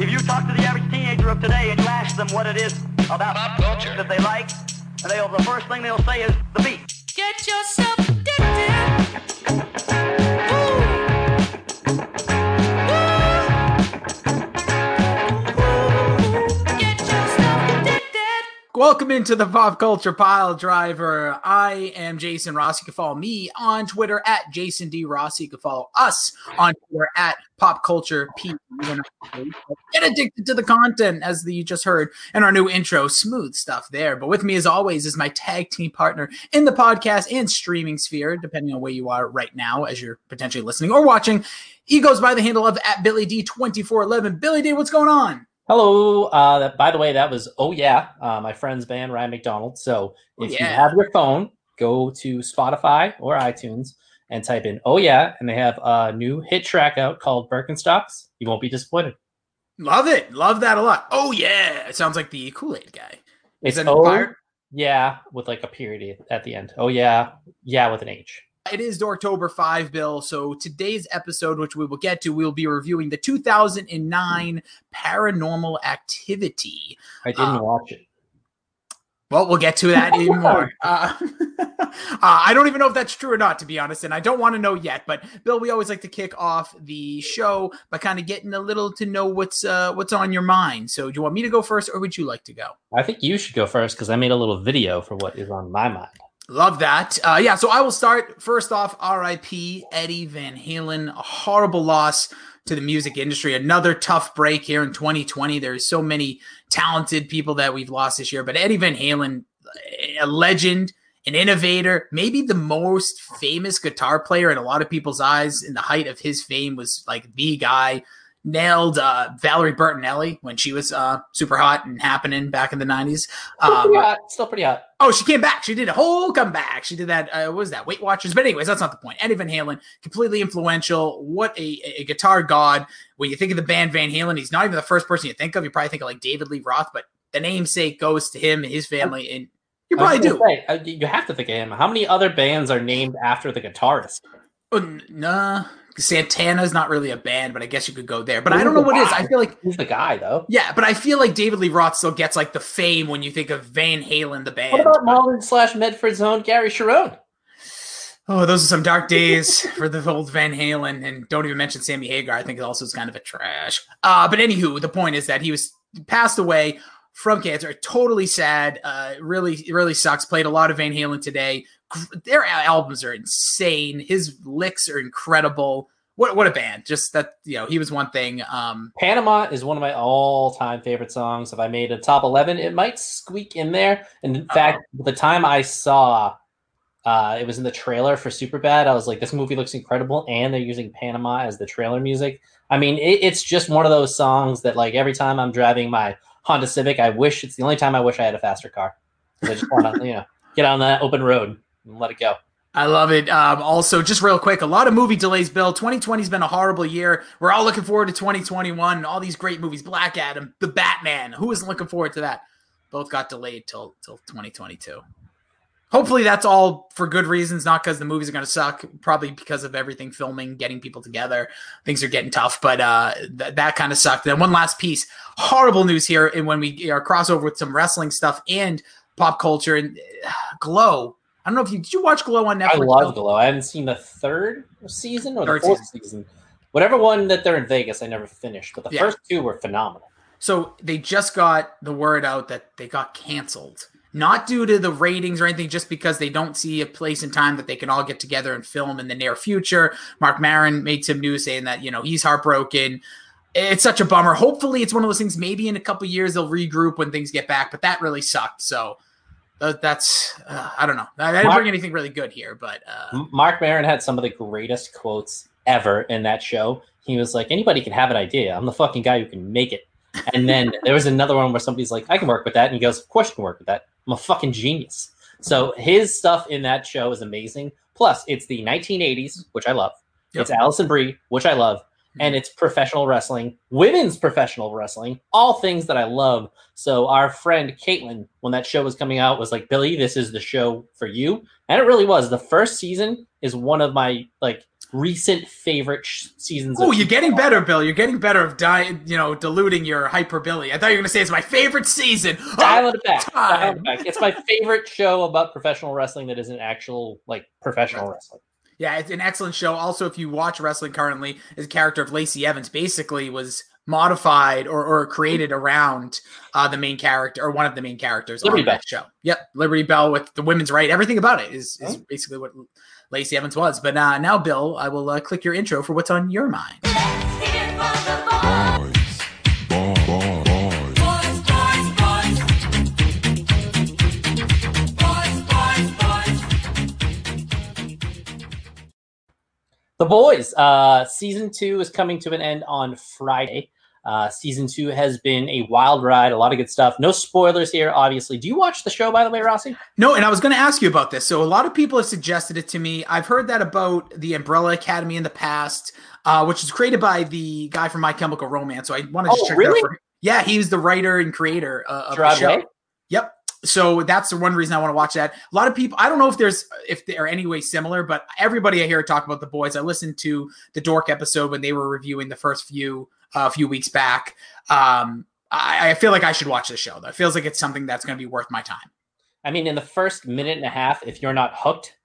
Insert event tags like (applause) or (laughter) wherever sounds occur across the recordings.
If you talk to the average teenager of today and you ask them what it is about Pop culture. that they like, they'll, the first thing they'll say is the beat. Get yourself addicted. Welcome into the Pop Culture Pile Driver. I am Jason Ross. You can follow me on Twitter at Jason D. Ross. You can follow us on Twitter at Pop Culture P. Get addicted to the content, as you just heard in our new intro. Smooth stuff there. But with me, as always, is my tag team partner in the podcast and streaming sphere, depending on where you are right now, as you're potentially listening or watching. He goes by the handle of at Billy D2411. Billy D, what's going on? Hello. Uh, that, by the way, that was Oh Yeah, uh, my friend's band, Ryan McDonald. So Oh, if yeah. you have your phone, go to Spotify or iTunes and type in Oh Yeah, and they have a new hit track out called Birkenstocks. You won't be disappointed. Love it. Love that a lot. Oh, yeah. It sounds like the Kool Aid guy. Is It's that Oh? Yeah, with like a period at the end. Oh Yeah, yeah, with an H. It is October 5, Bill. So today's episode, which we will get to, we'll be reviewing the 2009 Paranormal Activity. I didn't Uh, watch it. Well, we'll get to that (laughs) even more. Uh, (laughs) uh, I don't even know if that's true or not, to be honest, and I don't want to know yet. But Bill, we always like to kick off the show by kind of getting a little to know what's uh, what's on your mind. So, do you want me to go first, or would you like to go? I think you should go first because I made a little video for what is on my mind. Love that. Uh, yeah, so I will start first off. R.I.P. Eddie Van Halen. A horrible loss to the music industry. Another tough break here in 2020. There's so many talented people that we've lost this year, but Eddie Van Halen, a legend, an innovator, maybe the most famous guitar player in a lot of people's eyes. In the height of his fame, was like the guy. Nailed uh, Valerie Bertinelli when she was uh, super hot and happening back in the 90s. Still Um, pretty hot. Still pretty hot. Oh, she came back. She did a whole comeback. She did that. Uh, what was that? Weight Watchers. But anyways, that's not the point. Eddie Van Halen, completely influential. What a, a guitar god. When you think of the band Van Halen, he's not even the first person you think of. You probably think of like David Lee Roth, but the namesake goes to him and his family, and you probably do. say, uh, you have to think of him. How many other bands are named after the guitarist? N- nah, Santana's not really a band, but I guess you could go there. But I don't know what it is. I feel like He's the guy, though. yeah, but I feel like David Lee Roth still gets like the fame when you think of Van Halen, the band. What about Melbourne slash Medford's own Gary Cherone? Oh, those are some dark days for the old Van Halen, and don't even mention Sammy Hagar. I think also is kind of a trash. Uh, but anywho, the point is that he was passed away from cancer. Totally sad. Uh, really, really sucks. Played a lot of Van Halen today. Their albums are insane. His licks are incredible. What what a band! Just that you know he was one thing. Um, Panama is one of my all-time favorite songs. If I made a top eleven, it might squeak in there. And in fact, the time I saw uh, it was in the trailer for Superbad, I was like, "This movie looks incredible," and they're using Panama as the trailer music. I mean, it, it's just one of those songs that, like, every time I'm driving my Honda Civic, I wish it's the only time I wish I had a faster car. I just want to, (laughs) you know, get on that open road and let it go. I love it. Um, also, just real quick, a lot of movie delays, Bill. 2020 has been a horrible year. We're all looking forward to 2021 and all these great movies. Black Adam, The Batman. Who isn't looking forward to that? Both got delayed till till 2022. Hopefully, that's all for good reasons, not because the movies are going to suck. Probably because of everything filming, getting people together. Things are getting tough, but uh, th- that kind of sucked. Then one last piece, horrible news here, and when we are crossover with some wrestling stuff and pop culture and uh, Glow. I don't know if you did you watch Glow on Netflix. I love Glow. I haven't seen the third season or Third the fourth season. Whatever one that they're in Vegas, I never finished. But the Yeah. first two were phenomenal. So they just got the word out that they got canceled. Not due to the ratings or anything, just because they don't see a place and time that they can all get together and film in the near future. Marc Maron made some news saying that, you know, he's heartbroken. It's such a bummer. Hopefully, it's one of those things. Maybe in a couple years they'll regroup when things get back, but that really sucked. So uh, that's, uh, I don't know. I, I didn't Mark- bring anything really good here, but uh, Marc Maron had some of the greatest quotes ever in that show. He was like, anybody can have an idea. I'm the fucking guy who can make it. And then there was another one where somebody's like, I can work with that. And he goes, Of course you can work with that. I'm a fucking genius. So his stuff in that show is amazing. Plus, it's the 1980s, which I love. Yep. It's Alison Brie, which I love. Mm-hmm. And it's professional wrestling, women's professional wrestling, all things that I love. So our friend Caitlin, when that show was coming out, was like, Billy, this is the show for you. And it really was. The first season is one of my like recent favorite sh- seasons. Oh, you're getting better, Bill. You're getting better of di- you know, diluting your hyperbole. I thought you were going to say it's my favorite season. Oh, (laughs) Dial it back. Dial it back. It's my favorite show about professional wrestling that isn't actual like professional Right. wrestling. Yeah, it's an excellent show. Also, if you watch wrestling currently, his character of Lacey Evans basically was modified or, or created around uh, the main character or one of the main characters Liberty on that show. Yep, Liberty Belle with the women's right. Everything about it is, is basically what Lacey Evans was. But uh, now, Bill, I will uh, click your intro for what's on your mind. The Boys, uh, season two is coming to an end on Friday. Uh, season two has been a wild ride, a lot of good stuff. No spoilers here, obviously. Do you watch the show, by the way, Rossi? No, and I was going to ask you about this. So a lot of people have suggested it to me. I've heard that about the Umbrella Academy in the past, uh, which is created by the guy from My Chemical Romance. So I want to just Oh, check really? that out. For, yeah, he was the writer and creator uh, of the show. Way? Yep. So that's the one reason I want to watch that. A lot of people, I don't know if there's if they are any way similar, but everybody I hear talk about the boys. I listened to the Dork episode when they were reviewing the first few a few weeks back. Um, I, I feel like I should watch the show. Though. It feels like it's something that's going to be worth my time. I mean, in the first minute and a half, if you're not hooked,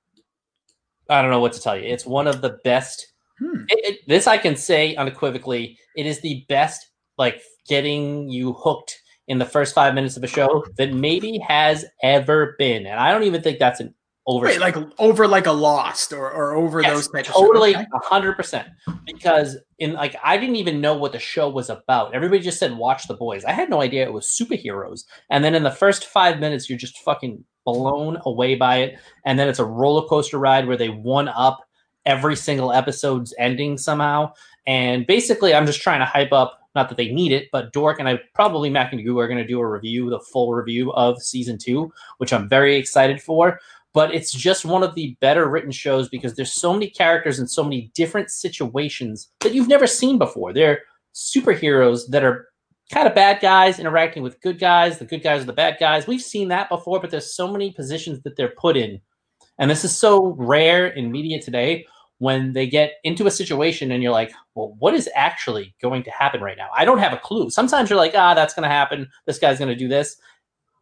I don't know what to tell you. It's one of the best. Hmm. It, it, this I can say unequivocally. It is the best, like getting you hooked in the first five minutes of a show that maybe has ever been. And I don't even think that's an over. Wait, like over like a Lost or, or over Yes, those types totally of shows. a hundred percent. Because in like i didn't even know what the show was about. Everybody just said watch the boys. I had no idea it was superheroes. And then in the first five minutes you're just fucking blown away by it. And then it's a roller coaster ride where they one up every single episode's ending somehow. And basically i'm just trying to hype up not that they need it but dork and i probably mac and goo are going to do a review the full review of season two which i'm very excited for but it's just one of the better written shows because there's so many characters and so many different situations that you've never seen before. They're superheroes that are kind of bad guys interacting with good guys. The good guys are the bad guys. We've seen that before, but there's so many positions that they're put in. And this is so rare in media today when they get into a situation and you're like, well, what is actually going to happen right now? I don't have a clue. Sometimes you're like, ah, that's going to happen. This guy's going to do this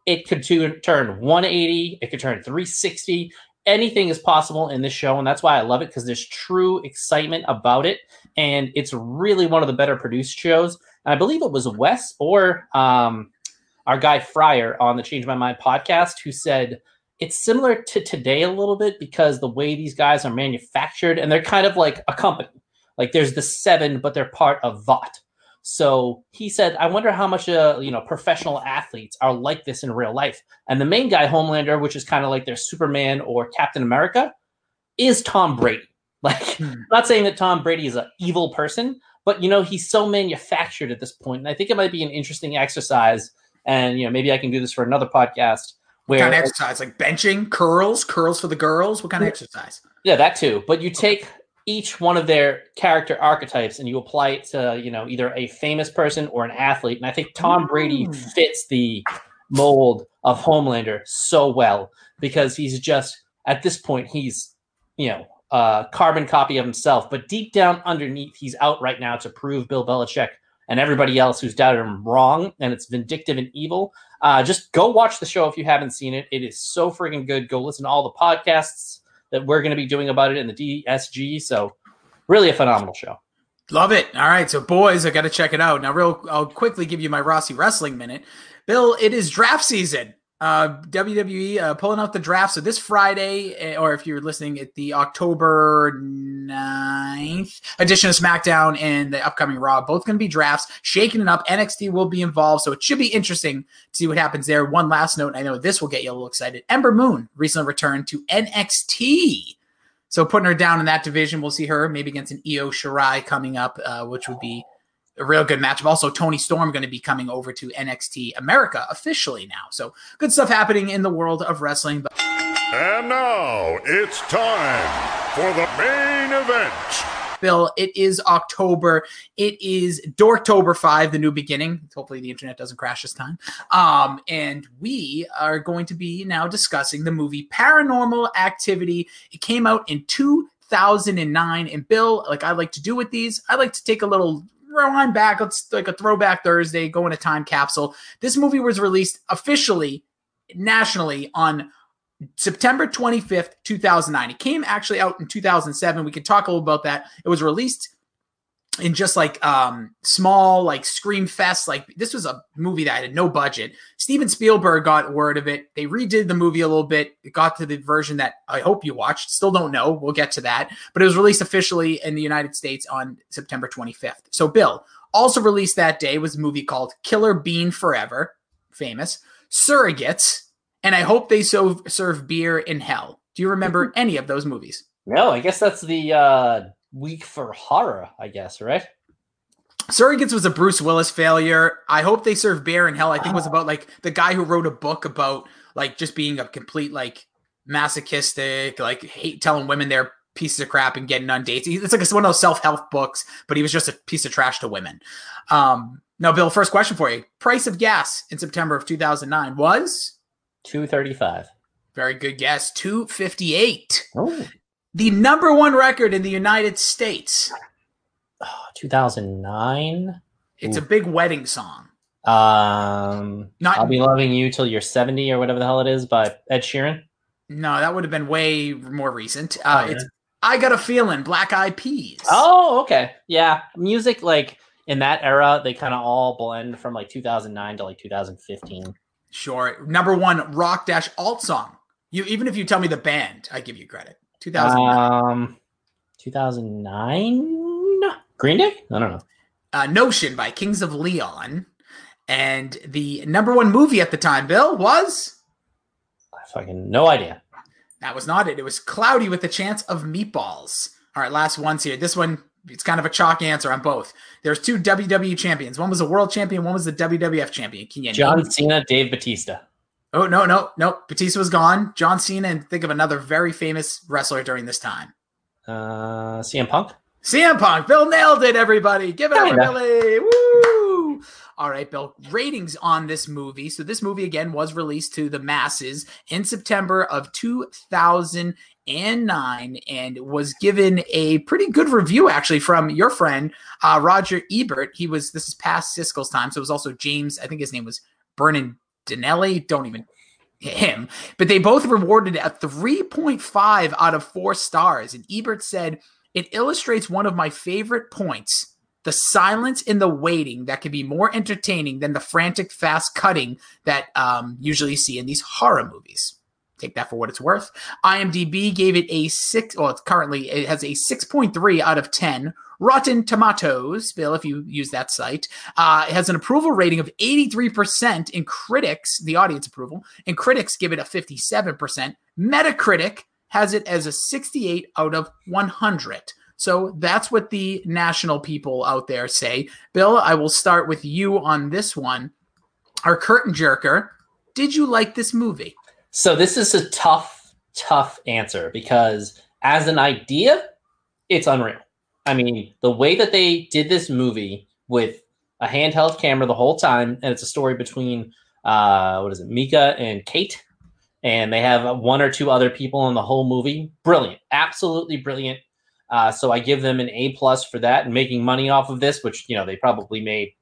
it could tu- turn 180 it could turn 360 anything is possible in this show and that's why i love it because there's true excitement about it and it's really one of the better produced shows. And i believe it was wes or um, our guy fryer on the change my mind podcast who said it's similar to today a little bit because the way these guys are manufactured and they're kind of like a company. Like there's the seven but they're part of vought so he said, "I wonder how much uh, you know professional athletes are like this in real life." And the main guy, Homelander, which is kind of like their Superman or Captain America, is Tom Brady. (laughs) Like, Hmm. Not saying that Tom Brady is an evil person, but you know he's so manufactured at this point. point, and I think it might be an interesting exercise. And you know, maybe I can do this for another podcast What kind of exercise? Like benching, curls, curls for the girls. What kind of exercise? Yeah, that too. But you take each one of their character archetypes and you apply it to, you know, either a famous person or an athlete. And I think Tom Brady Ooh. fits the mold of Homelander so well because he's just at this point he's, you know, a carbon copy of himself. But deep down underneath, he's out right now to prove Bill Belichick and everybody else who's doubted him wrong. And it's vindictive and evil. Uh, just go watch the show if you haven't seen it. It is so freaking good. Go listen to all the podcasts that we're going to be doing about it in the DSG. So, really a phenomenal show. Love it. All right, so boys, I got to check it out now. Real, I'll quickly give you my Rossi wrestling minute. Bill, it is draft season. Uh, WWE uh, pulling out the draft. So this Friday, eh, or if you're listening at the October 9th edition of SmackDown and the upcoming Raw, both going to be drafts, shaking it up. NXT will be involved, so it should be interesting to see what happens there. One last note, I know this will get you a little excited. Ember Moon recently returned to NXT. So putting her down in that division, we'll see her maybe against an Io Shirai coming up, uh, which would be a real good matchup. Also, Toni Storm going to be coming over to NXT America officially now. So good stuff happening in the world of wrestling. But And now it's time for the main event. Bill, it is October. It is Dorktober 5, the new beginning. Hopefully the internet doesn't crash this time. Um, and we are going to be now discussing the movie Paranormal Activity. It came out in 2009. And Bill, like I like to do with these, I like to take a little rewind back. Let's like a throwback Thursday, go in a time capsule. This movie was released officially nationally on September 25th, 2009. It came actually out in 2007. We can talk a little about that. It was released in just like um small like scream fest like this was a movie that had no budget. Steven spielberg got word of it. They redid the movie a little bit. It got to the version that i hope you watched. Still don't know. We'll get to that. But it was released officially in the united states on september 25th so bill also released that day was a movie called killer bean forever famous surrogates and i hope they so serve beer in hell. Do you remember (laughs) any of those movies? No, I guess that's the uh, week for horror. I guess right. Surrogates was a Bruce Willis failure. I hope they serve beer in hell. I think it was about like the guy who wrote a book about like just being a complete like masochistic, like hate telling women they're pieces of crap and getting on dates. It's like one of those self help books, but he was just a piece of trash to women. Um, now, Bill, first question for you: Price of gas in September of 2009 was Two thirty-five. very good guess, 258. Oh, The number one record in the United States. 2009. It's a big wedding song. Um, Not I'll be loving you till you're 70 or whatever the hell it is by Ed Sheeran. No, that would have been way more recent. Uh, Oh, yeah. It's I got a feeling Black Eyed Peas. Oh, okay. Yeah. Music like in that era, they kind of all blend from like 2009 to like 2015. sure. Number one rock dash alt song. You even if you tell me the band, I give you credit. 2009. Um, 2009? Green Day? I don't know. uh, Notion by Kings of Leon, and the number one movie at the time, Bill was I fucking no idea. that was not it. It was Cloudy with a Chance of Meatballs. All right, last ones here. This one. It's kind of a chalk answer on both. There's two WWE champions. One was a world champion. One was the WWF champion. Can you John Cena, Dave Batista. Oh no, no, no. Batista was gone. John Cena, and think of another very famous wrestler during this time. Uh, CM Punk. CM Punk. Bill nailed it, everybody. Give it up for Billy. Woo! All right, Bill. Ratings on this movie. So this movie again was released to the masses in September of 2009 and was given a pretty good review actually from your friend uh, Roger Ebert. He was this is past Siskel's time, so it was also James. I think his name was Vernon Dinelli. Don't even him, but they both rewarded a 3.5 out of four stars. And Ebert said, It illustrates one of my favorite points the silence in the waiting that can be more entertaining than the frantic, fast cutting that um, usually see in these horror movies. Take that for what it's worth. IMDb gave it a six. Well, it's currently it has a six point three out of ten. Rotten Tomatoes, Bill, if you use that site, uh, has an approval rating of eighty three percent in critics, the audience approval, and critics give it a fifty seven percent. Metacritic has it as a sixty eight out of one hundred. So that's what the national people out there say. Bill, I will start with you on this one. Our curtain jerker. Did you like this movie? So this is a tough, tough answer because as an idea, it's unreal. I mean, the way that they did this movie with a handheld camera the whole time, and it's a story between uh, what is it, Mika and Kate, and they have one or two other people in the whole movie. Brilliant, absolutely brilliant. Uh, so I give them an A plus for that and making money off of this, which you know they probably made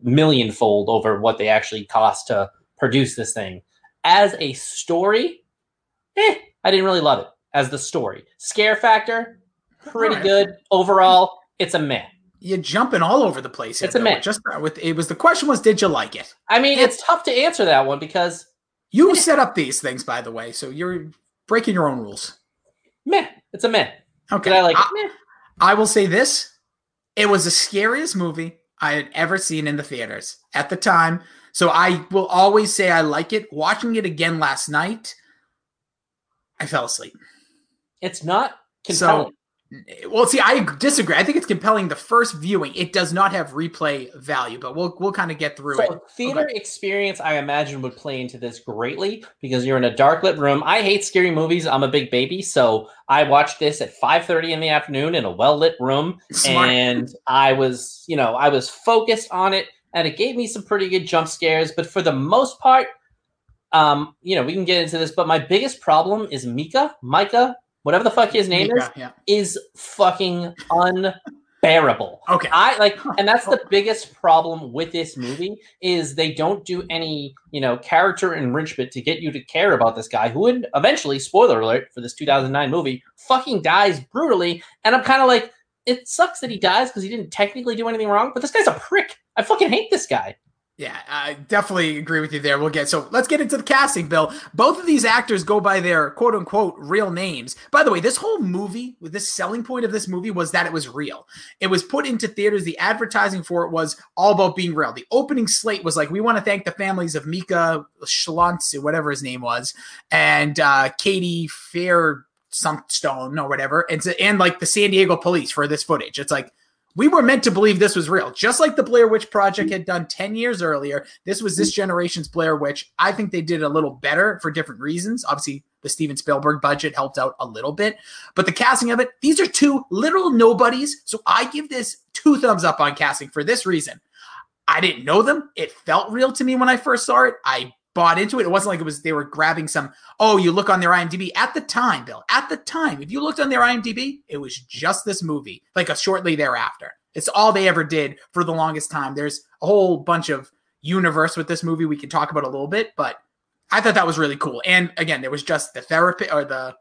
millionfold over what they actually cost to produce this thing. As a story, eh, I didn't really love it. As the story, scare factor, pretty Alright. good overall. It's a meh. You're jumping all over the place. Here, It's a Bill. meh. Just uh, with it was the question was, did you like it? I mean, it's tough to answer that one because You set up these things, by the way, so you're breaking your own rules. meh. It's a meh. Okay, Did I like it? I, Meh. I will say this: it was the scariest movie I had ever seen in the theaters at the time. So I will always say I like it. Watching it again last night, I fell asleep. It's not compelling. So, well, see, I disagree. I think it's compelling the first viewing. It does not have replay value, but we'll we'll kind of get through it. So theater experience, I imagine, would play into this greatly because you're in a dark lit room. I hate scary movies. I'm a big baby, so I watched this at 5:30 in the afternoon in a well lit room, Smart. and I was, you know, I was focused on it, and it gave me some pretty good jump scares. But for the most part, um, you know, we can get into this. But my biggest problem is Mika, Micah, whatever the fuck his name is, yeah. is fucking unbearable. (laughs) Okay. I like, and that's the biggest problem with this movie is they don't do any, you know, character enrichment to get you to care about this guy who would eventually, spoiler alert for this 2009 movie, fucking dies brutally. And I'm kind of like, it sucks that he dies because he didn't technically do anything wrong, but this guy's a prick. I fucking hate this guy. Yeah, I definitely agree with you there. We'll get so let's get into the casting, Bill. Both of these actors go by their quote unquote real names. By the way, this whole movie, with this selling point of this movie was that it was real. It was put into theaters. The advertising for it was all about being real. The opening slate was like, we want to thank the families of Mika Schlantz, whatever his name was, and uh, Katie Fair Stone or whatever, and and like the San Diego police for this footage. It's like we were meant to believe this was real, just like the Blair Witch Project mm-hmm. had done 10 years earlier. This was this mm-hmm. generation's Blair Witch. I think they did a little better for different reasons. Obviously, the Steven Spielberg budget helped out a little bit, but the casting of it, these are two literal nobodies. So I give this two thumbs up on casting for this reason. I didn't know them. It felt real to me when I first saw it. I bought into it. It wasn't like it was they were grabbing some, oh, you look on their IMDb. At the time, Bill, at the time, if you looked on their IMDb, it was just this movie, like a shortly thereafter. It's all they ever did for the longest time. There's a whole bunch of universe with this movie we can talk about a little bit, but I thought that was really cool. And again, there was just the therapist or the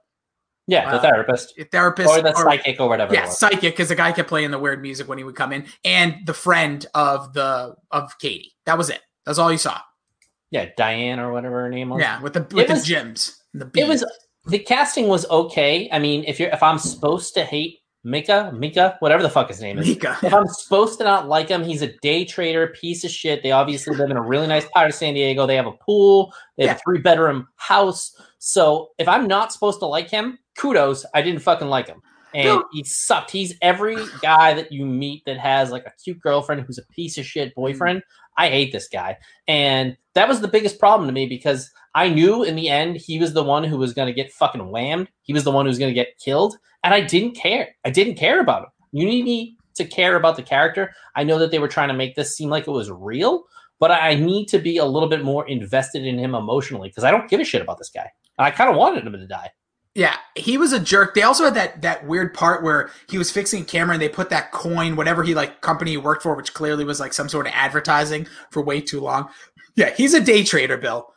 Yeah, the Uh, therapist therapist or the psychic or whatever. yeah, psychic because the guy kept playing the weird music when he would come in, and the friend of the of Katie. That was it. That's all you saw. Yeah, Diane or whatever her name was. Yeah, with the with the was- gyms. and The It was the casting was okay. I mean, if you're if I'm supposed to hate Mika, Mika, whatever the fuck his name is. Mika. If I'm supposed to not like him, he's a day trader, piece of shit. They obviously live in a really nice part of San Diego. They have a pool, they have Yeah. a three bedroom house. So if I'm not supposed to like him, kudos, I didn't fucking like him. And Dude. he sucked. He's every guy that you meet that has like a cute girlfriend who's a piece of shit boyfriend. I hate this guy. And that was the biggest problem to me because I knew in the end he was the one who was going to get fucking whammed. He was the one who was going to get killed. And I didn't care. I didn't care about him. You need me to care about the character. I know that they were trying to make this seem like it was real, but I need to be a little bit more invested in him emotionally because I don't give a shit about this guy. I kind of wanted him to die. Yeah, he was a jerk. They also had that that weird part where he was fixing a camera and they put that coin, whatever he like company he worked for, which clearly was like some sort of advertising for way too long. Yeah, he's a day trader, Bill.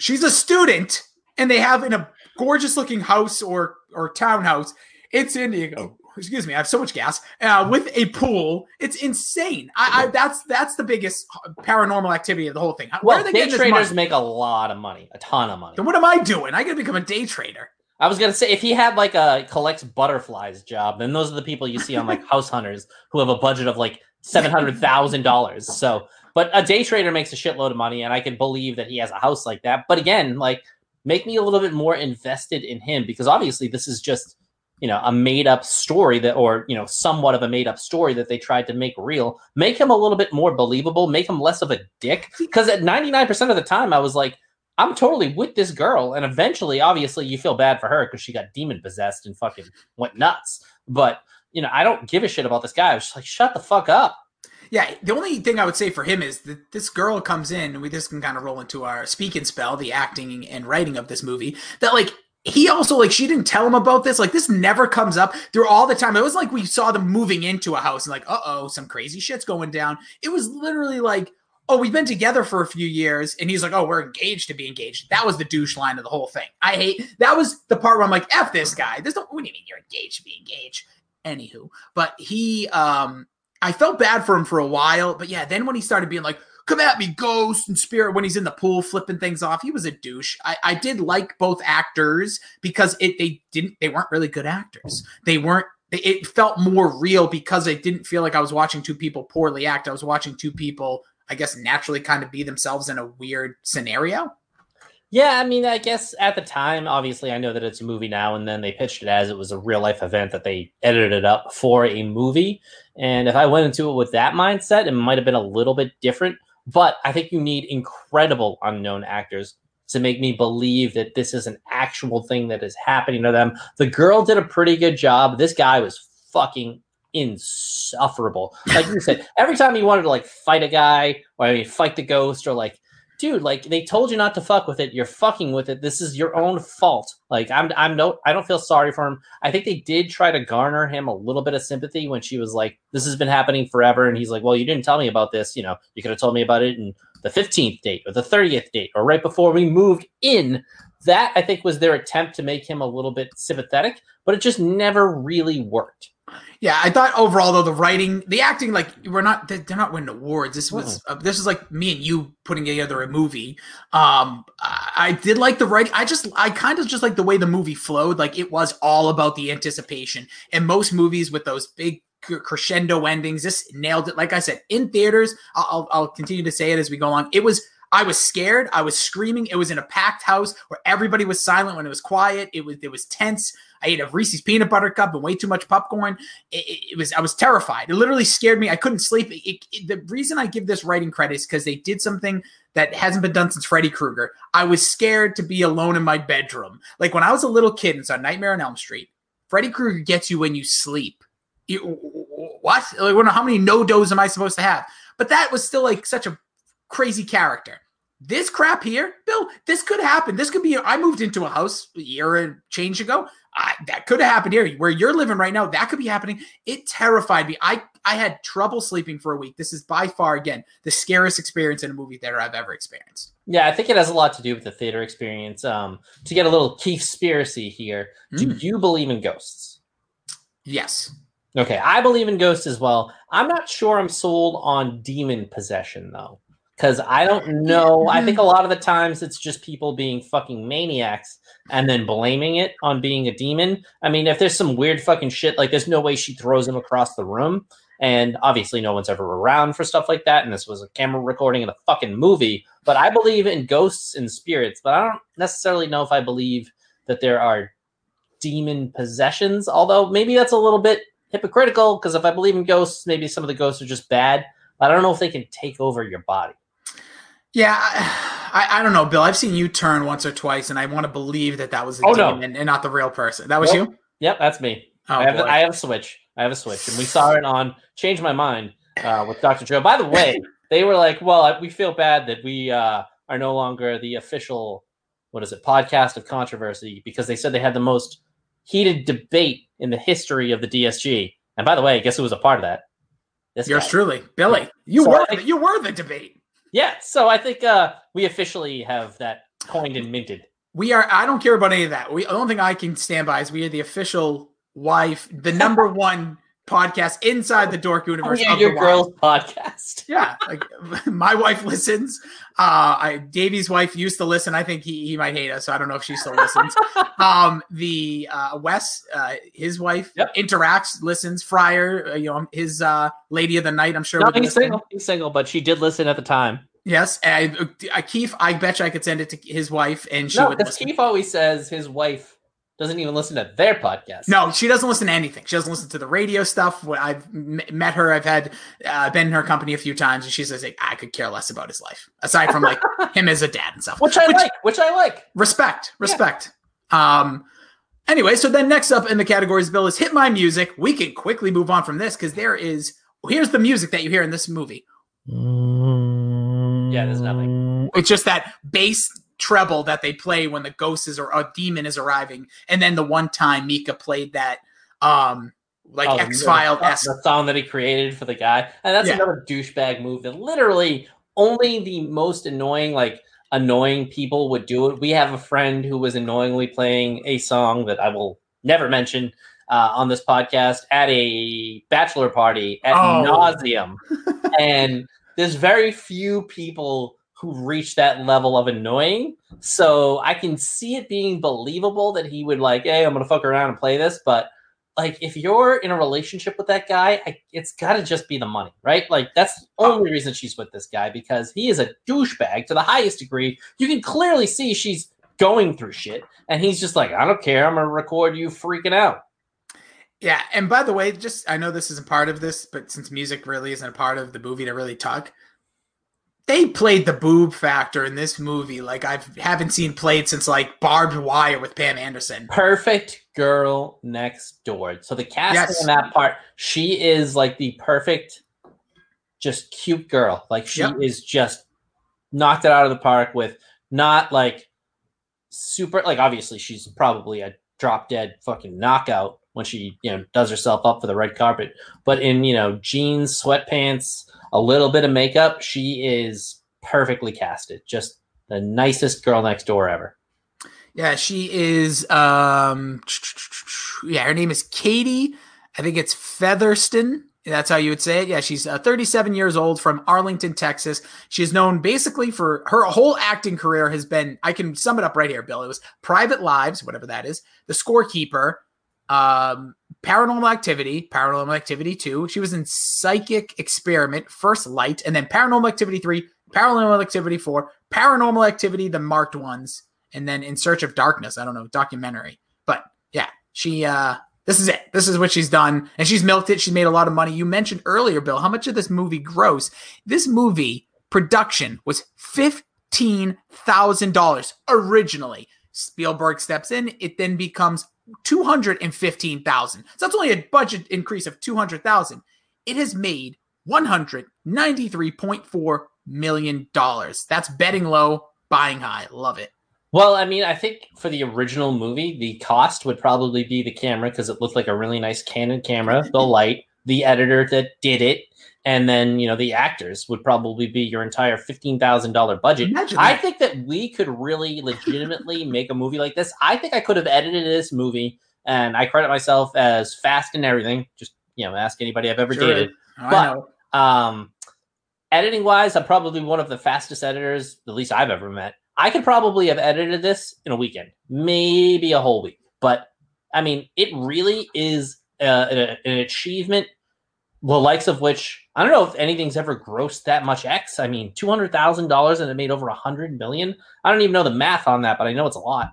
She's a student, and they have in a gorgeous looking house or or townhouse it's in San Diego. Excuse me, I have so much gas. Uh, with a pool, it's insane. I, I that's that's the biggest paranormal activity of the whole thing. Where Well, are they day getting this traders money? make a lot of money, a ton of money. Then what am I doing? I gotta become a day trader. I was gonna say if he had like a collects butterflies job, then those are the people you see on like (laughs) House Hunters who have a budget of like seven hundred thousand dollars. So, but a day trader makes a shitload of money, and I can believe that he has a house like that. But again, like make me a little bit more invested in him because obviously this is just you know a made up story that or you know somewhat of a made up story that they tried to make real make him a little bit more believable make him less of a dick because at 99% of the time i was like i'm totally with this girl and eventually obviously you feel bad for her because she got demon possessed and fucking went nuts but you know i don't give a shit about this guy i was just like shut the fuck up Yeah, the only thing I would say for him is that this girl comes in, and we this can kind of roll into our speak and spell, the acting and writing of this movie. That like he also like she didn't tell him about this. Like this never comes up through all the time. It was like we saw them moving into a house and like, uh oh, some crazy shit's going down. It was literally like, oh, we've been together for a few years, and he's like, oh, we're engaged to be engaged. That was the douche line of the whole thing. I hate that was the part where I'm like, f this guy. This don't do you mean you're engaged to be engaged? Anywho, but he um I felt bad for him for a while, but yeah, then when he started being like, come at me, ghost and spirit, when he's in the pool flipping things off, he was a douche. I, I did like both actors because it they didn't they weren't really good actors. They weren't it felt more real because I didn't feel like I was watching two people poorly act. I was watching two people, I guess, naturally kind of be themselves in a weird scenario. Yeah, I mean, I guess at the time, obviously, I know that it's a movie now, and then they pitched it as it was a real life event that they edited it up for a movie. And if I went into it with that mindset, it might have been a little bit different. But I think you need incredible unknown actors to make me believe that this is an actual thing that is happening to them. The girl did a pretty good job. This guy was fucking insufferable. Like you said, every time he wanted to like fight a guy or I mean fight the ghost or like dude, like they told you not to fuck with it. You're fucking with it. This is your own fault. Like I'm, I'm no, I don't feel sorry for him. I think they did try to garner him a little bit of sympathy when she was like, "This has been happening forever," and he's like, "Well, you didn't tell me about this. You know, you could have told me about it in the 15th date or the 30th date or right before we moved in." That I think was their attempt to make him a little bit sympathetic, but it just never really worked. Yeah, I thought overall though the writing, the acting, like we're not they're not winning awards. This was uh, this is like me and you putting together a movie. Um, I, I did like the writing. I just I kind of just like the way the movie flowed. Like it was all about the anticipation. And most movies with those big crescendo endings, this nailed it. Like I said, in theaters, I'll, I'll I'll continue to say it as we go along. It was. I was scared. I was screaming. It was in a packed house where everybody was silent when it was quiet. It was it was tense. I ate a Reese's peanut butter cup and way too much popcorn. It, it, it was I was terrified. It literally scared me. I couldn't sleep. It, the reason I give this writing credit is because they did something that hasn't been done since Freddy Krueger. I was scared to be alone in my bedroom. Like when I was a little kid and saw Nightmare on Elm Street. Freddy Krueger gets you when you sleep. You, what? Like, how many NoDoz am I supposed to have? But that was still like such a crazy character. This crap here, Bill, this could happen. This could be. I moved into a house a year and change ago. I, that could have happened here. Where you're living right now, that could be happening. It terrified me. I I had trouble sleeping for a week. This is by far again the scariest experience in a movie theater I've ever experienced. Yeah, I think it has a lot to do with the theater experience. Um, to get a little Keith spiracy here, do Mm. you believe in ghosts? Yes. Okay, I believe in ghosts as well. I'm not sure I'm sold on demon possession though, because I don't know. I think a mm-hmm. lot of the times it's just people being fucking maniacs and then blaming it on being a demon. I mean, if there's some weird fucking shit, like there's no way she throws him across the room, and obviously no one's ever around for stuff like that. And this was a camera recording of a fucking movie. But I believe in ghosts and spirits, but I don't necessarily know if I believe that there are demon possessions. Although maybe that's a little bit hypocritical because if I believe in ghosts, maybe some of the ghosts are just bad. But I don't know if they can take over your body. Yeah, I, I, don't know, Bill. I've seen you turn once or twice, and I want to believe that that was a Oh, no. demon and not the real person. That was you. Yep, that's me. Oh, I have boy. I have a switch. I have a switch, and we saw it on Change My Mind uh, with Dr. Joe. By the way, (laughs) they were like, "Well, we feel bad that we uh, are no longer the official what is it podcast of controversy because they said they had the most heated debate in the history of the DSG." And by the way, I guess who was a part of that? This Yours guy. truly, Billy. You So were I- you were the debate. Yeah, so I think uh, we officially have that coined and minted. We are. I don't care about any of that. We. The only thing I can stand by is we are the official wife, the number (laughs) one podcast inside the Dork Oh, universe. yeah, of your girls podcast. (laughs) Yeah, like (laughs) my wife listens. Uh, I Davey's wife used to listen. I think he, he might hate us. So I don't know if she still listens. (laughs) um, the uh, Wes, uh, his wife Yep. interacts, listens. Fryer, uh, you know, his uh, lady of the night. I'm sure. No, he's listen. single. He's single, but she did listen at the time. Yes, and I, uh, Keith. I bet you I could send it to his wife, and she No, would because. Keith always says his wife doesn't even listen to their podcast. No, she doesn't listen to anything. She doesn't listen to the radio stuff. I've met her, I've had uh, been in her company a few times, and she says like, I could care less about his life, aside from like (laughs) him as a dad and stuff. which I like. Which I like. Respect, respect. Um. Anyway, so then next up in the categories, Bill is hit my music. We can quickly move on from this because there is here's the music that you hear in this movie. Yeah, there's nothing. It's just that bass treble that they play when the ghost is or a demon is arriving, and then the one time Mika played that um like Oh, X File the, song that he created for the guy, and that's Yeah. another douchebag move that literally only the most annoying, like annoying people would do it. We have a friend who was annoyingly playing a song that I will never mention uh, on this podcast at a bachelor party at Oh. nauseum, (laughs) and there's very few people who reach that level of annoying. So I can see it being believable that he would like, hey, I'm gonna fuck around and play this, but like if you're in a relationship with that guy, I, it's got to just be the money, right? Like that's the oh. only reason she's with this guy because he is a douchebag to the highest degree. You can clearly see she's going through shit, and he's just like, I don't care, I'm gonna record you freaking out. Yeah, and by the way, just I know this isn't part of this, but since music really isn't a part of the movie to really talk, they played the boob factor in this movie like I haven't seen played since like Barbed Wire with Pam Anderson. Perfect girl next door. So the casting Yes. in that part, she is like the perfect, just cute girl. Like she Yep. is just knocked it out of the park with not like super like obviously she's probably a drop dead fucking knockout when she you know does herself up for the red carpet but in you know jeans sweatpants a little bit of makeup she is perfectly casted just the nicest girl next door ever Yeah, she is. Um, yeah, her name is Katie. I think it's Featherston. That's how you would say it. Yeah, she's uh, 37 years old from Arlington, Texas. She's known basically for her whole acting career has been. I can sum it up right here, Bill. It was Private Lives, whatever that is, The Scorekeeper, um, Paranormal Activity, Paranormal Activity 2. She was in Psychic Experiment, First Light, and then Paranormal Activity 3, Paranormal Activity 4, Paranormal Activity, the marked ones, and then In Search of Darkness. I don't know, documentary. But yeah, she uh this is it. This is what she's done. And she's milked it. She's made a lot of money. You mentioned earlier, Bill, how much of this movie gross? This movie production was $15,000 originally. Spielberg steps in, it then becomes 215,000. So that's only a budget increase of 200,000. It has made 193.4 million dollars. That's betting low, buying high. Love it. Well, I mean, I think for the original movie, the cost would probably be the camera because it looked like a really nice Canon camera, the (laughs) light, the editor that did it, and then you know the actors would probably be your entire fifteen thousand dollar budget. I think that we could really legitimately (laughs) make a movie like this. I think I could have edited this movie, and I credit myself as fast and everything. Just you know, ask anybody I've ever Sure. dated. I But-. Um, editing wise, I'm probably one of the fastest editors, at least I've ever met. I could probably have edited this in a weekend, maybe a whole week. But I mean, it really is uh, an achievement, the likes of which I don't know if anything's ever grossed that much X. I mean, two hundred thousand dollars and it made over a hundred million. I don't even know the math on that, but I know it's a lot.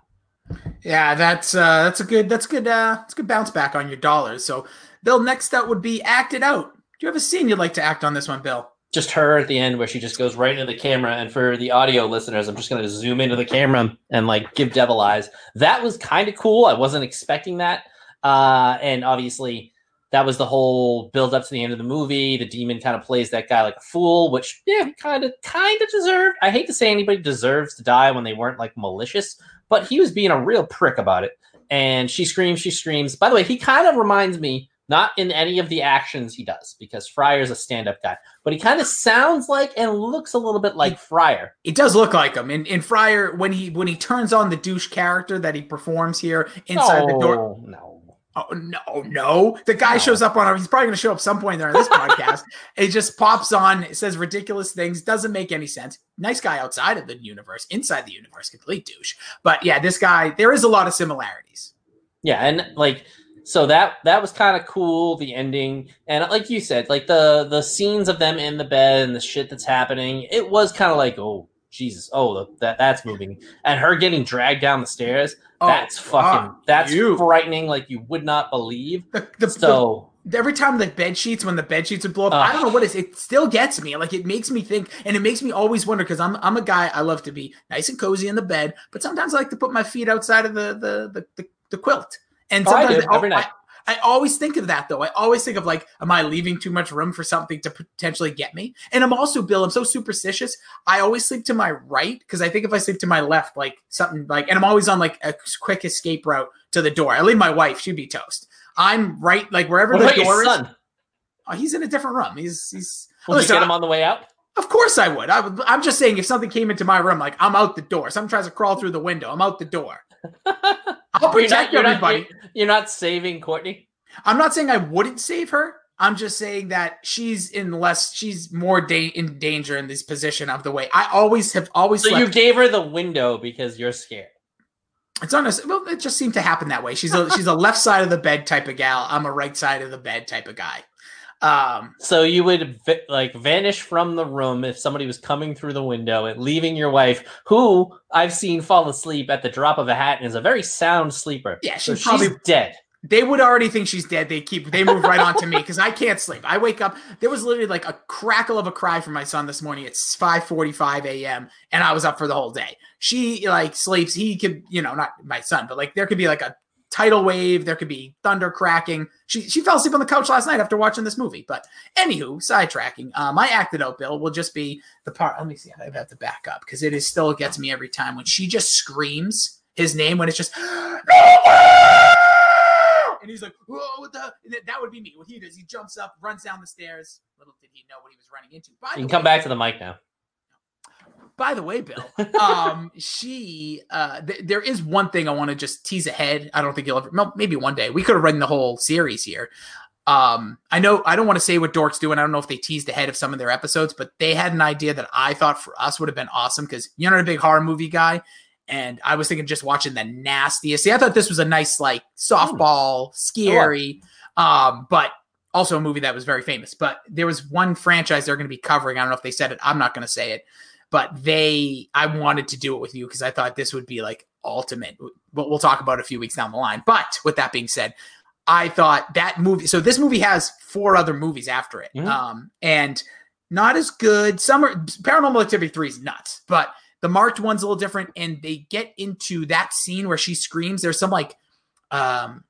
Yeah, that's uh that's a good that's good uh that's a good bounce back on your dollars. So Bill, next up would be Act It Out. Do you have a scene you'd like to act on this one, Bill? just her at the end where she just goes right into the camera and for the audio listeners i'm just going to zoom into the camera and like give devil eyes that was kind of cool i wasn't expecting that uh and obviously that was the whole build up to the end of the movie the demon kind of plays that guy like a fool which yeah he kind of kind of deserved i hate to say anybody deserves to die when they weren't like malicious but he was being a real prick about it and she screams she screams by the way he kind of reminds me not in any of the actions he does because Fryer's a stand-up guy but he kind of sounds like and looks a little bit like Fryer. It does look like him. In in Fryer, when he when he turns on the douche character that he performs here inside the door. Oh, no, Oh no, oh, no. The guy No. shows up on he's probably gonna show up some point there during this (laughs) podcast. It just pops on, it says ridiculous things, doesn't make any sense. Nice guy outside of the universe, inside the universe, complete douche. But yeah, this guy, there is a lot of similarities. Yeah, and like so that that was kind of cool. The ending and like you said, like the the scenes of them in the bed and the shit that's happening. It was kind of like oh Jesus, oh the, that that's moving, and her getting dragged down the stairs. Oh, that's fucking fuck that's you. frightening. Like you would not believe. The, the, So the- every time the bed sheets, when the bed sheets would blow up, Ugh. I don't know what it is. It still gets me. Like it makes me think, and it makes me always wonder because I'm I'm a guy. I love to be nice and cozy in the bed, but sometimes I like to put my feet outside of the the the, the, the quilt. And Oh, I sometimes do, oh, every night. I, I always think of that though. I always think of like, am I leaving too much room for something to potentially get me? And I'm also, Bill, I'm so superstitious. I always sleep to my right because I think if I sleep to my left, like something like, and I'm always on like a quick escape route to the door. I leave my wife; she'd be toast. I'm right, like wherever what the door your is. son? Oh, he's in a different room. He's he's. You Listen, get him on the way out? Of course I would. I would. I'm just saying, if something came into my room, like I'm out the door. Someone tries to crawl through the window, I'm out the door. (laughs) I'll You're protect not, you're, not, everybody. you're, you're not saving Courtney. I'm not saying I wouldn't save her. I'm just saying that she's in less. She's more da- in danger in this position of the way I always have always. So you gave her the window because you're scared. It's on us. Well, it just seemed to happen that way. She's a she's a left side of the bed type of gal. I'm a right side of the bed type of guy. Um, So you would like vanish from the room if somebody was coming through the window and leaving your wife, who I've seen fall asleep at the drop of a hat and is a very sound sleeper. Yeah, so she's probably- she's dead. they would already think she's dead. They keep they move right on to me because I can't sleep. I wake up. There was literally like a crackle of a cry from my son this morning. It's five forty five a.m. and I was up for the whole day. She like sleeps. He could you know not my son, but like there could be like a tidal wave, there could be thunder cracking. She she fell asleep on the couch last night after watching this movie. But anywho, sidetracking. Uh, my acted out bill will just be the part. Let me see. I have to back up because it is still gets me every time when she just screams his name when it's just. (gasps) And he's like, "Whoa, what the?" And that- would be me. What he does, he jumps up, runs down the stairs. Little did he know what he was running into. By You can come back to the mic now. By the way, Bill, um, (laughs) she, uh, th- there is one thing I want to just tease ahead. I don't think you'll ever, no, maybe one day we could have run the whole series here. Um, I know I don't want to say what Dorks doing. I don't know if they teased ahead of some of their episodes, but they had an idea that I thought for us would have been awesome because you're not a big horror movie guy, and I was thinking just watching the nastiest. See, I thought this was a nice like softball, scary, um, but also a movie that was very famous. But there was one franchise they're going to be covering. I don't know if they said it. I'm not going to say it but they i wanted to do it with you because i thought this would be like ultimate but we'll talk about a few weeks down the line. But with that being said i thought that movie so this movie has four other movies after it Mhm. um and not as good. Some are paranormal activity 3 is nuts but the marked one's a little different and they get into that scene where she screams. There's some like um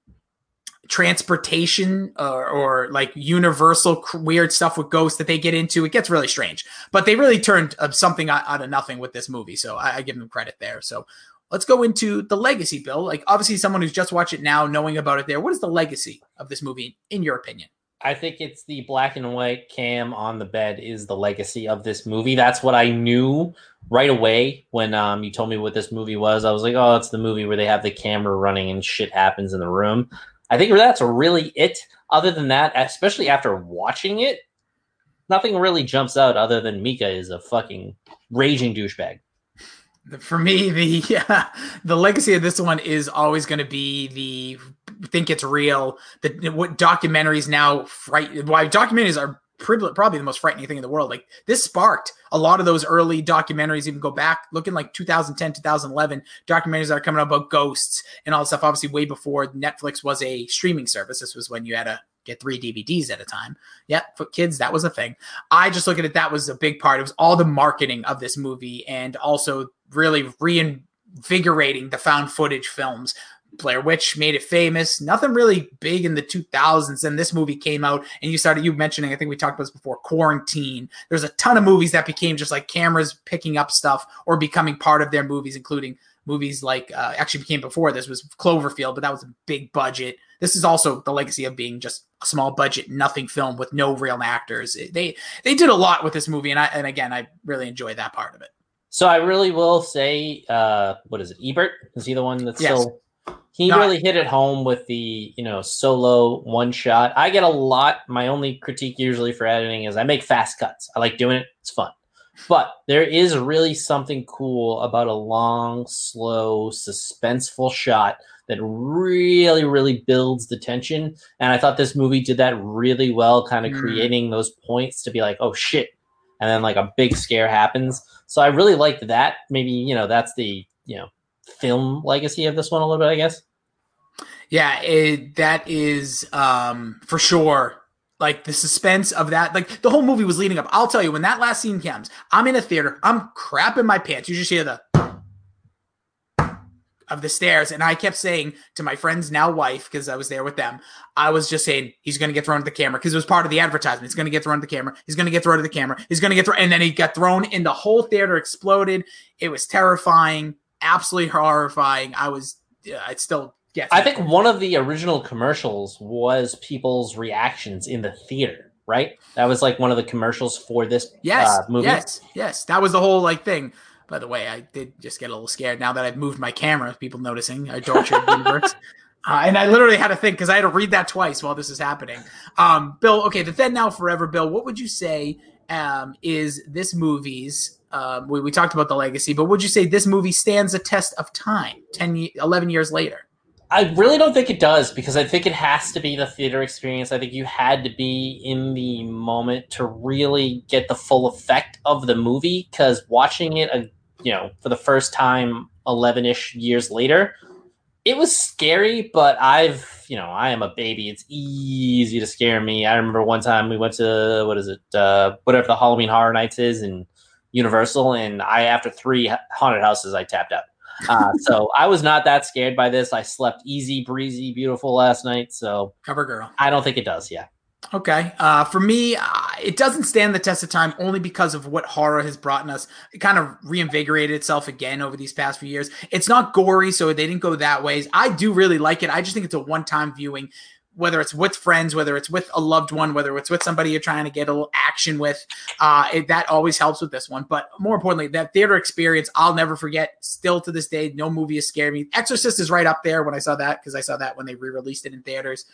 transportation or, or like universal weird stuff with ghosts that they get into. It gets really strange, but they really turned uh, something out, out of nothing with this movie. So I, I give them credit there. So let's go into the legacy, Bill. Like obviously, someone who's just watched it now, knowing about it there. What is the legacy of this movie, in your opinion? I think it's the black and white cam on the bed is the legacy of this movie. That's what I knew right away when um, you told me what this movie was. I was like, oh, it's the movie where they have the camera running and shit happens in the room. I think that's really it. Other than that, especially after watching it, nothing really jumps out other than Micah is a fucking raging douchebag. For me, the (laughs) the legacy of this one is always going to be the think it's real. The what documentaries now fright. Why documentaries are probably the most frightening thing in the world. Like this sparked a lot of those early documentaries. Even go back looking like 2010, 2011 documentaries that are coming out about ghosts and all this stuff. Obviously, way before Netflix was a streaming service. This was when you had to get three DVDs at a time. Yeah, for kids, that was a thing. I just look at it. That was a big part. It was all the marketing of this movie and also really reinvigorating the found footage films. Blair Witch made it famous. Nothing really big in the 2000s. And this movie came out, and you started you mentioning. I think we talked about this before. Quarantine. There's a ton of movies that became just like cameras picking up stuff or becoming part of their movies, including movies like uh, actually became before this was Cloverfield, but that was a big budget. This is also the legacy of being just a small budget, nothing film with no real actors. They they did a lot with this movie, and I and again I really enjoyed that part of it. So I really will say, uh, what is it? Ebert is he the one that's Yes. still? He No, really hit it home with the you know solo one shot. I get a lot. My only critique usually for editing is I make fast cuts. I like doing it. It's fun, but there is really something cool about a long, slow, suspenseful shot that really, really builds the tension. And I thought this movie did that really well, kind of Mm. creating those points to be like, oh shit, and then like a big scare happens. So I really liked that. Maybe you know that's the you know film legacy of this one a little bit, I guess. Yeah, it, that is um, for sure. Like the suspense of that, like the whole movie was leading up. I'll tell you, when that last scene comes, I'm in a theater, I'm crapping my pants. You just hear the of the stairs, and I kept saying to my friend's now wife, because I was there with them, I was just saying he's going to get thrown to the camera because it was part of the advertisement. He's going to get thrown to the camera. He's going to get thrown to the camera. He's going to get thrown, and then he got thrown, and the whole theater exploded. It was terrifying, absolutely horrifying. I was, it still gets. I think one of the original commercials was people's reactions in the theater, right? That was like one of the commercials for this Yes, uh, movie. yes, yes. That was the whole like thing. By the way, I did just get a little scared now that I've moved my camera. People noticing I tortured (laughs) universe. Uh, and I literally had to think because I had to read that twice while this is happening. Um, Bill, okay, the then now forever, Bill. What would you say um, is this movie's? Um, we, we talked about the legacy, but would you say this movie stands a test of time 10, 11 years later? I really don't think it does because I think it has to be the theater experience. I think you had to be in the moment to really get the full effect of the movie. Because watching it, uh, you know, for the first time, eleven-ish years later, it was scary. But I've, you know, I am a baby. It's easy to scare me. I remember one time we went to what is it, uh, whatever the Halloween Horror Nights is in Universal, and I after three haunted houses, I tapped out. Uh, so I was not that scared by this. I slept easy, breezy, beautiful last night. So Cover girl. I don't think it does. Yeah. Okay. Uh, for me, uh, it doesn't stand the test of time only because of what horror has brought in us. It kind of reinvigorated itself again over these past few years. It's not gory, so they didn't go that ways. I do really like it. I just think it's a one time viewing, whether it's with friends, whether it's with a loved one, whether it's with somebody you're trying to get a little action with. Uh, it, that always helps with this one. But more importantly, that theater experience, I'll never forget. Still to this day, no movie has scared me. Exorcist is right up there when I saw that because I saw that when they re released it in theaters.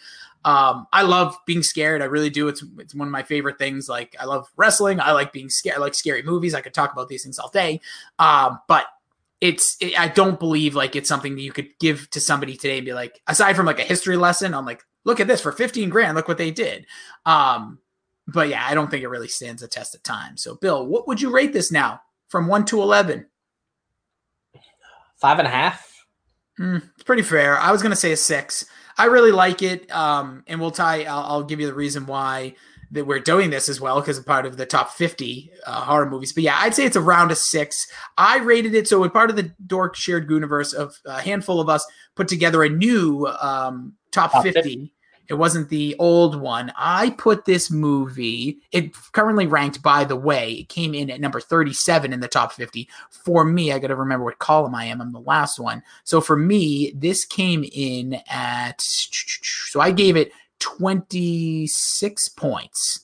Um, I love being scared. I really do. It's it's one of my favorite things. Like I love wrestling. I like being scared. I like scary movies. I could talk about these things all day. Um, but it's it, I don't believe like it's something that you could give to somebody today and be like, aside from like a history lesson, I'm like, look at this for 15 grand. Look what they did. Um, but yeah, I don't think it really stands the test of time. So, Bill, what would you rate this now from one to eleven? Five and a half. Hmm, it's pretty fair. I was gonna say a six. I really like it, um, and we'll tie. I'll, I'll give you the reason why that we're doing this as well because it's part of the top fifty uh, horror movies. But yeah, I'd say it's around a six. I rated it so we're part of the Dork Shared Universe of a handful of us put together a new um, top, Top 50. 50. It wasn't the old one. I put this movie, it currently ranked, by the way, it came in at number 37 in the top 50. For me, I got to remember what column I am. I'm the last one. So for me, this came in at, so I gave it 26 points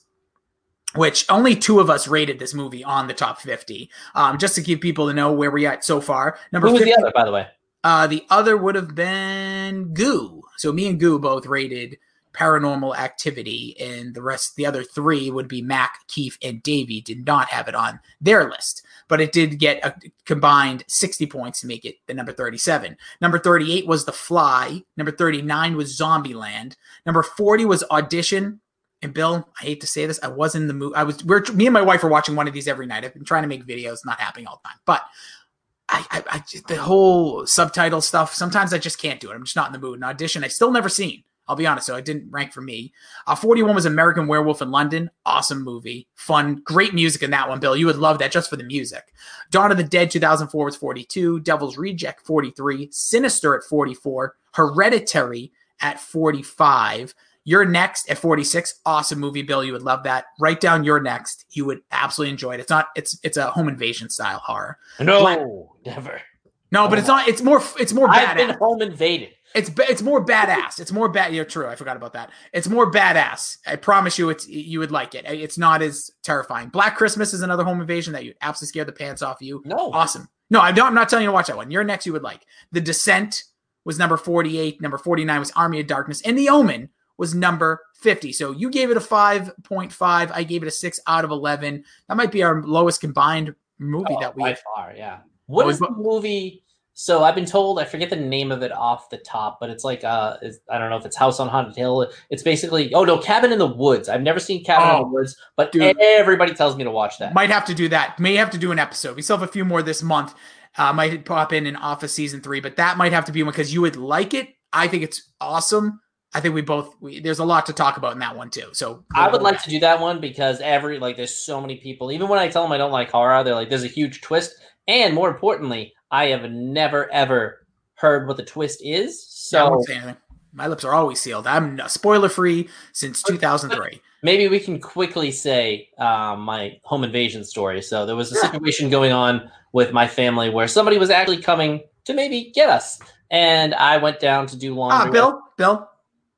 which only two of us rated this movie on the top 50 um, just to give people to know where we're at so far number Who was 50 the other, by the way? uh, the other would have been Goo. So me and Goo both rated Paranormal Activity, and the rest, the other three would be Mac, Keith, and Davey. Did not have it on their list, but it did get a combined 60 points to make it the number 37. Number 38 was The Fly. Number 39 was Zombieland. Number 40 was Audition. And Bill, I hate to say this, I was in the movie. I was. We're me and my wife are watching one of these every night. I've been trying to make videos, not happening all the time, but I, I, I the whole subtitle stuff. Sometimes I just can't do it. I'm just not in the mood. An audition, I still never seen. I'll be honest, so it didn't rank for me. Uh, 41 was American Werewolf in London. Awesome movie, fun, great music in that one. Bill, you would love that just for the music. Dawn of the Dead 2004 was 42. Devil's Reject 43. Sinister at 44. Hereditary at 45. You're next at 46. Awesome movie, Bill. You would love that. Write down your next. You would absolutely enjoy it. It's not. It's it's a home invasion style horror. No, never. No, but it's not. It's more. It's more I've been home invaded. It's it's more badass. It's more bad. You're true. I forgot about that. It's more badass. I promise you, it's you would like it. It's not as terrifying. Black Christmas is another home invasion that you absolutely scare the pants off you. No. Awesome. No, I'm not, I'm not telling you to watch that one. Your next you would like. The Descent was number 48. Number 49 was Army of Darkness. And The Omen was number 50. So you gave it a 5.5. I gave it a 6 out of 11. That might be our lowest combined movie Oh, that we by far, yeah. What Oh, is the movie? So I've been told I forget the name of it off the top, but it's like uh, it's, I don't know if it's House on Haunted Hill. It's basically oh no, Cabin in the Woods. I've never seen Cabin in Oh, the Woods, but dude. everybody tells me to watch that. Might have to do that. May have to do an episode. We still have a few more this month. Uh, might pop in in Office season three, but that might have to be one because you would like it. I think it's awesome. I think we both. We, there's a lot to talk about in that one too. So I would like to do that one because every like there's so many people. Even when I tell them I don't like horror, they're like, "There's a huge twist," and more importantly, I have never ever heard what the twist is. So I So won't say anything. My lips are always sealed. I'm spoiler free since 2003. maybe we can quickly say um, my home invasion story. So there was a situation going on with my family where somebody was actually coming to maybe get us, and I went down to do laundry. Ah, laundry. Bill, Bill.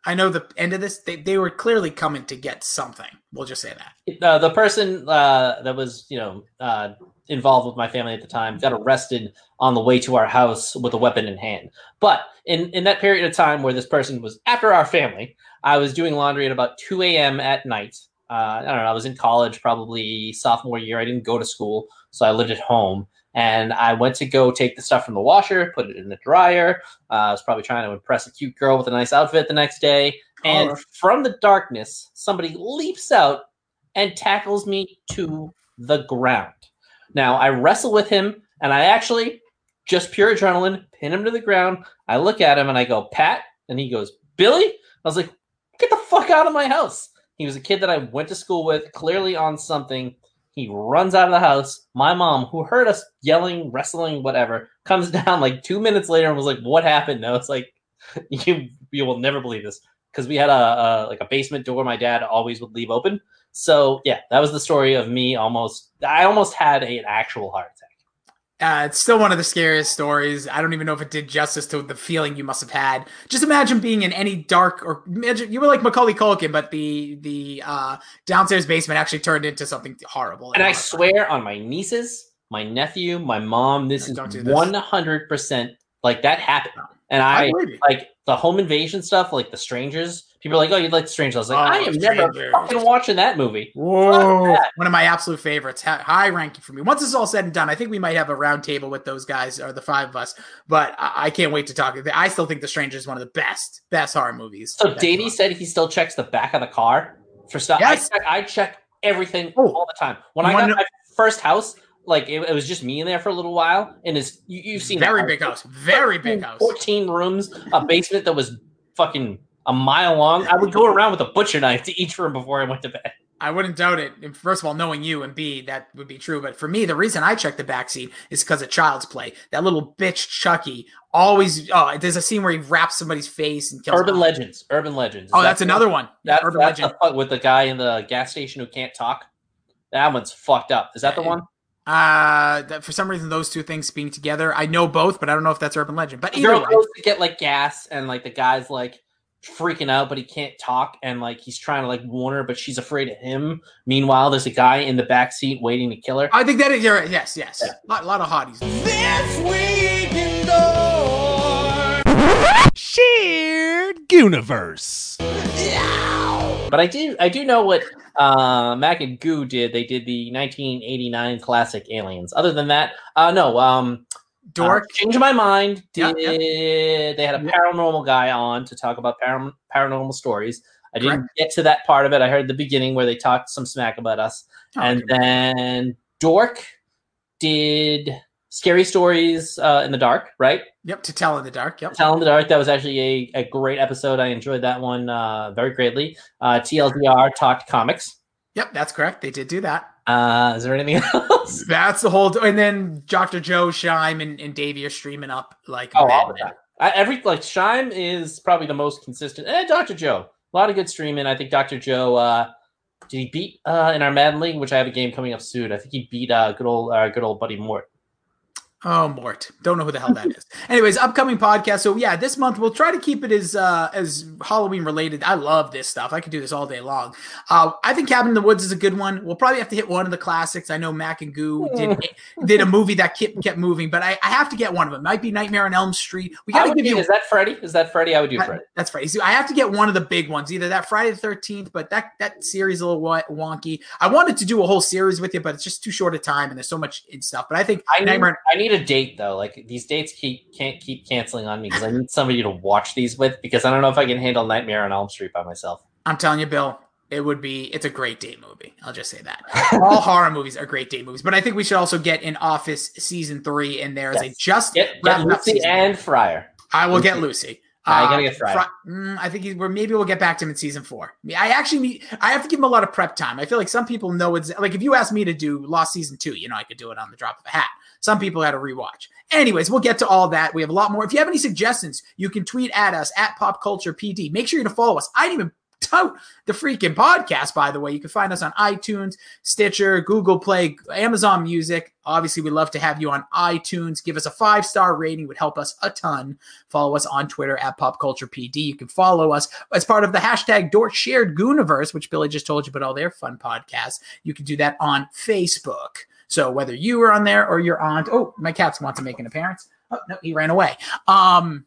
I know the end of this. They, they were clearly coming to get something. We'll just say that. uh, the person uh, that was you know uh, involved with my family at the time got arrested on the way to our house with a weapon in hand but in, in that period of time where this person was after our family i was doing laundry at about 2 a.m at night uh, i don't know i was in college probably sophomore year i didn't go to school so i lived at home and i went to go take the stuff from the washer put it in the dryer uh, i was probably trying to impress a cute girl with a nice outfit the next day and from the darkness somebody leaps out and tackles me to the ground. Now I wrestle with him, and I actually just pure adrenaline pin him to the ground. I look at him and I go, Pat, and he goes, Billy. I was like, get the fuck out of my house. He was a kid that I went to school with, clearly on something. He runs out of the house. My mom, who heard us yelling, wrestling, whatever, comes (laughs) down like two minutes later and was like, "What happened?" No, it's like, (laughs) "You you will never believe this." Because we had a, a like a basement door my dad always would leave open. So yeah, that was the story of me almost. I almost had a, an actual heart attack. Uh, it's still one of the scariest stories. I don't even know if it did justice to the feeling you must have had. Just imagine being in any dark or imagine you were like Macaulay Culkin, but the the uh, downstairs basement actually turned into something horrible. And I swear on my nieces, my nephew, my mom, this No, is don't do this. one hundred percent like that happened. And I I like the home invasion stuff, like the strangers. People are like, "Oh, you like the strangers?" I was like, Oh, "I am never Strangers. fucking watching that movie." Whoa, that. one of my absolute favorites, high ranking for me. Once this is all said and done, I think we might have a round table with those guys or the five of us. But I, I can't wait to talk. I still think The Stranger is one of the best, best horror movies. So that Davey said he still checks the back of the car for stuff. Yes. I check, I check everything Oh. all the time. When You I got know- my first house, like it, it was just me in there for a little while, and it's you, you've seen very big house, very big house. 14 rooms, a basement that was fucking a mile long. I would go around with a butcher knife to each room before I went to bed. I wouldn't doubt it. First of all, knowing you and B, that would be true. But for me, the reason I checked the back seat is because of Child's Play. That little bitch Chucky always. Oh, there's a scene where he wraps somebody's face and kills. Urban. Legends. Urban Legends. Oh, Is that's that- another one. Yeah, That's, Urban that's Legend. the with the guy in the gas station who can't talk. That one's fucked up. Is that the one? Uh, that for some reason, those two things being together, I know both, but I don't know if that's Urban Legend. But The either girl way, goes to get like gas, and like the guy's like freaking out, but he can't talk, and like he's trying to like warn her, but she's afraid of him. Meanwhile, there's a guy in the back seat waiting to kill her. I think that is. You're right. Yes, yes. Yeah. A lot, lot of hotties. Shared Universe. But I do I do know what uh, Mac and Goo did. They did the 1989 classic Aliens. Other than that, uh, no. Um, Dork. uh, Change my mind. Did yeah. they had a paranormal guy on to talk about param- paranormal stories? I didn't Correct. get to that part of it. I heard the beginning where they talked some smack about us, Oh, and then Dork did scary stories uh, in the dark, right? yep. To tell in the dark. Yep. Tell in the Dark. That was actually a, a great episode. I enjoyed that one uh, very greatly. Uh, TLDR talked comics. Yep. That's correct. They did do that. Uh, is there anything (laughs) else? That's the whole. And then Dr. Joe, Shime, and, and Davey are streaming up like. Oh, all madmen. time. I, every like Shime is probably the most consistent. Eh, Dr. Joe, a lot of good streaming. I think Dr. Joe. Uh, did he beat uh, in our Madden League, which I have a game coming up soon? I think he beat uh, good old uh, good old buddy Mort. Oh, Mort. Don't know who the hell that is. (laughs) Anyways, upcoming podcast. So yeah, this month we'll try to keep it as uh as Halloween related. I love this stuff. I could do this all day long. Uh I think Cabin in the Woods is a good one. We'll probably have to hit one of the classics. I know Mac and Goo did did a movie that kept kept moving, but I, I have to get one of them. Might be Nightmare on Elm Street. We gotta give do- you is that Freddy? Is that Freddy? I would do that- Freddy. That's. See, I have to get one of the big ones, either that Friday the Thirteenth, but that that series is a little wonky. I wanted to do a whole series with you, but it's just too short a time, and there's so much in stuff. But I think I need, Nightmare. I need a date though. Like these dates keep can't keep canceling on me because I need somebody to watch these with because I don't know if I can handle Nightmare on Elm Street by myself. I'm telling you, Bill, it would be. It's a great date movie. I'll just say that. (laughs) All horror movies are great date movies, but I think we should also get in Office season three in there as a just Get, get Lucy and Fryer. I will get Lucy. Lucy. I Uh, gotta get Fry. Fry- mm, I think he's, we're maybe we'll get back to him in season four. I actually need, I have to give him a lot of prep time. I feel like some people know it's like if you ask me to do Lost season two, you know I could do it on the drop of a hat. Some people had to rewatch. Anyways, we'll get to all that. We have a lot more. If you have any suggestions, you can tweet at us at Pop Culture PD. Make sure you to follow us. I didn't even tout the freaking podcast, by the way. You can find us on iTunes, Stitcher, Google Play, Amazon Music. Obviously, we'd love to have you on iTunes. Give us a five star rating, it would help us a ton. Follow us on Twitter at Pop Culture PD. You can follow us as part of the hashtag Dork Shared Gooniverse, which Billy just told you about all their fun podcasts. You can do that on Facebook. So whether you were on there or your aunt, oh, my cats want to make an appearance. Oh no, he ran away. Um,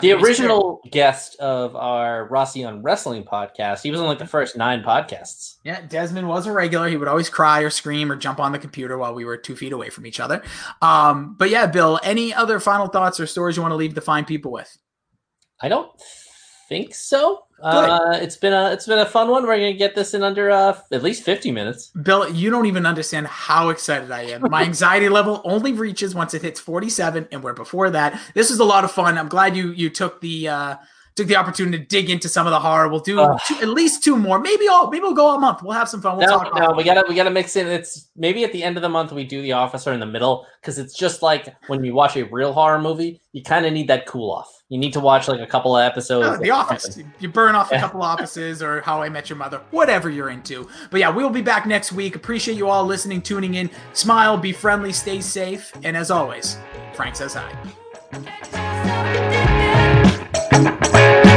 The original guest of our Rossi on Wrestling podcast, he was on like the first nine podcasts. Yeah, Desmond was a regular. He would always cry or scream or jump on the computer while we were two feet away from each other. Um, but yeah, Bill, any other final thoughts or stories you want to leave the fine people with? I don't think so. Uh, it's been a it's been a fun one. We're gonna get this in under uh, at least fifty minutes. Bill, you don't even understand how excited I am. My anxiety (laughs) level only reaches once it hits 47, and we're before that. This is a lot of fun. I'm glad you you took the uh took the opportunity to dig into some of the horror. We'll do Ugh. two, at least two more, maybe all. Maybe we'll go all month. We'll have some fun. We'll no, talk. no, we gotta we gotta mix in. It's maybe at the end of the month we do the office or in the middle because it's just like when you watch a real horror movie, you kind of need that cool off. You need to watch like a couple of episodes. Of the Office. something. You burn off a Yeah. couple offices or How I Met Your Mother, whatever you're into. But yeah, we'll be back next week. Appreciate you all listening, tuning in. Smile, be friendly, stay safe, and as always, Frank says hi. Música